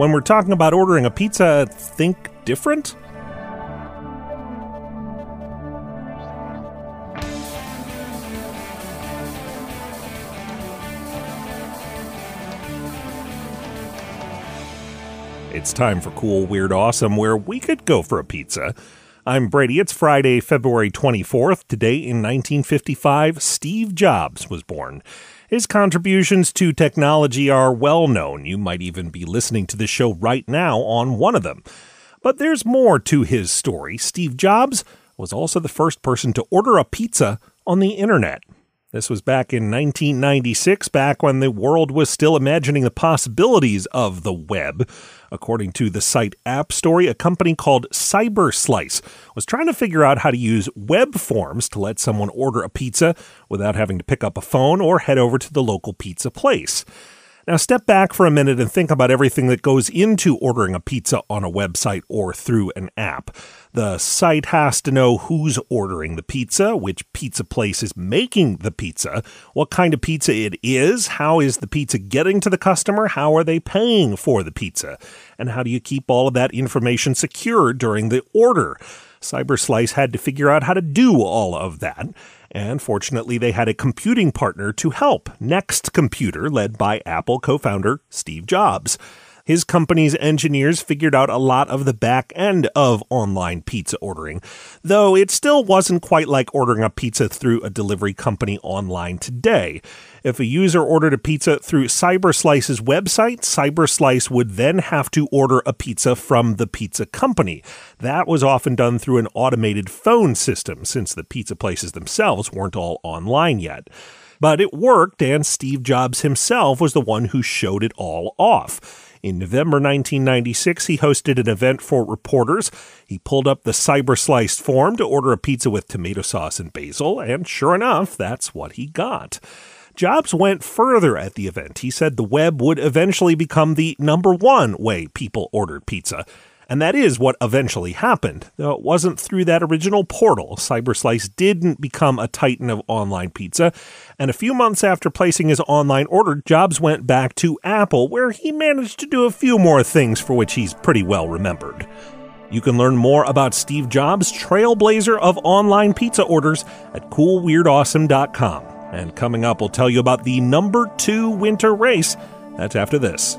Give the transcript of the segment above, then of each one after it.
when we're talking about ordering a pizza, think different? It's time for Cool, Weird, Awesome, where we could go for a pizza. I'm Brady. It's Friday, February 24th. Today in 1955, Steve Jobs was born. His contributions to technology are well known. You might even be listening to this show right now on one of them. But there's more to his story. Steve Jobs was also the first person to order a pizza on the internet. This was back in 1996, back when the world was still imagining the possibilities of the web. According to the site App Story, a company called Cyberslice was trying to figure out how to use web forms to let someone order a pizza without having to pick up a phone or head over to the local pizza place. Now, step back for a minute and think about everything that goes into ordering a pizza on a website or through an app. The site has to know who's ordering the pizza, which pizza place is making the pizza, what kind of pizza it is, how is the pizza getting to the customer, how are they paying for the pizza, and how do you keep all of that information secure during the order. Cyberslice had to figure out how to do all of that. And fortunately, they had a computing partner to help, Next Computer, led by Apple co founder Steve Jobs. His company's engineers figured out a lot of the back end of online pizza ordering, though it still wasn't quite like ordering a pizza through a delivery company online today. If a user ordered a pizza through Cyberslice's website, Cyberslice would then have to order a pizza from the pizza company. That was often done through an automated phone system, since the pizza places themselves weren't all online yet. But it worked, and Steve Jobs himself was the one who showed it all off. In November 1996, he hosted an event for reporters. He pulled up the cyber sliced form to order a pizza with tomato sauce and basil, and sure enough, that's what he got. Jobs went further at the event. He said the web would eventually become the number one way people ordered pizza. And that is what eventually happened. Though it wasn't through that original portal, Cyberslice didn't become a titan of online pizza. And a few months after placing his online order, Jobs went back to Apple, where he managed to do a few more things for which he's pretty well remembered. You can learn more about Steve Jobs, trailblazer of online pizza orders, at coolweirdawesome.com. And coming up, we'll tell you about the number two winter race. That's after this.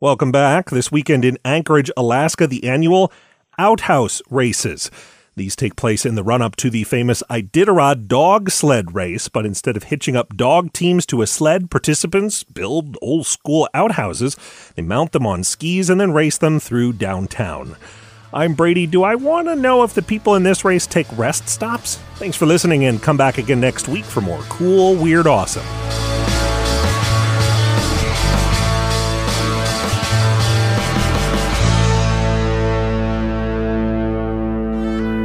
Welcome back. This weekend in Anchorage, Alaska, the annual Outhouse Races. These take place in the run up to the famous Iditarod dog sled race, but instead of hitching up dog teams to a sled, participants build old school outhouses. They mount them on skis and then race them through downtown. I'm Brady. Do I want to know if the people in this race take rest stops? Thanks for listening and come back again next week for more cool, weird, awesome.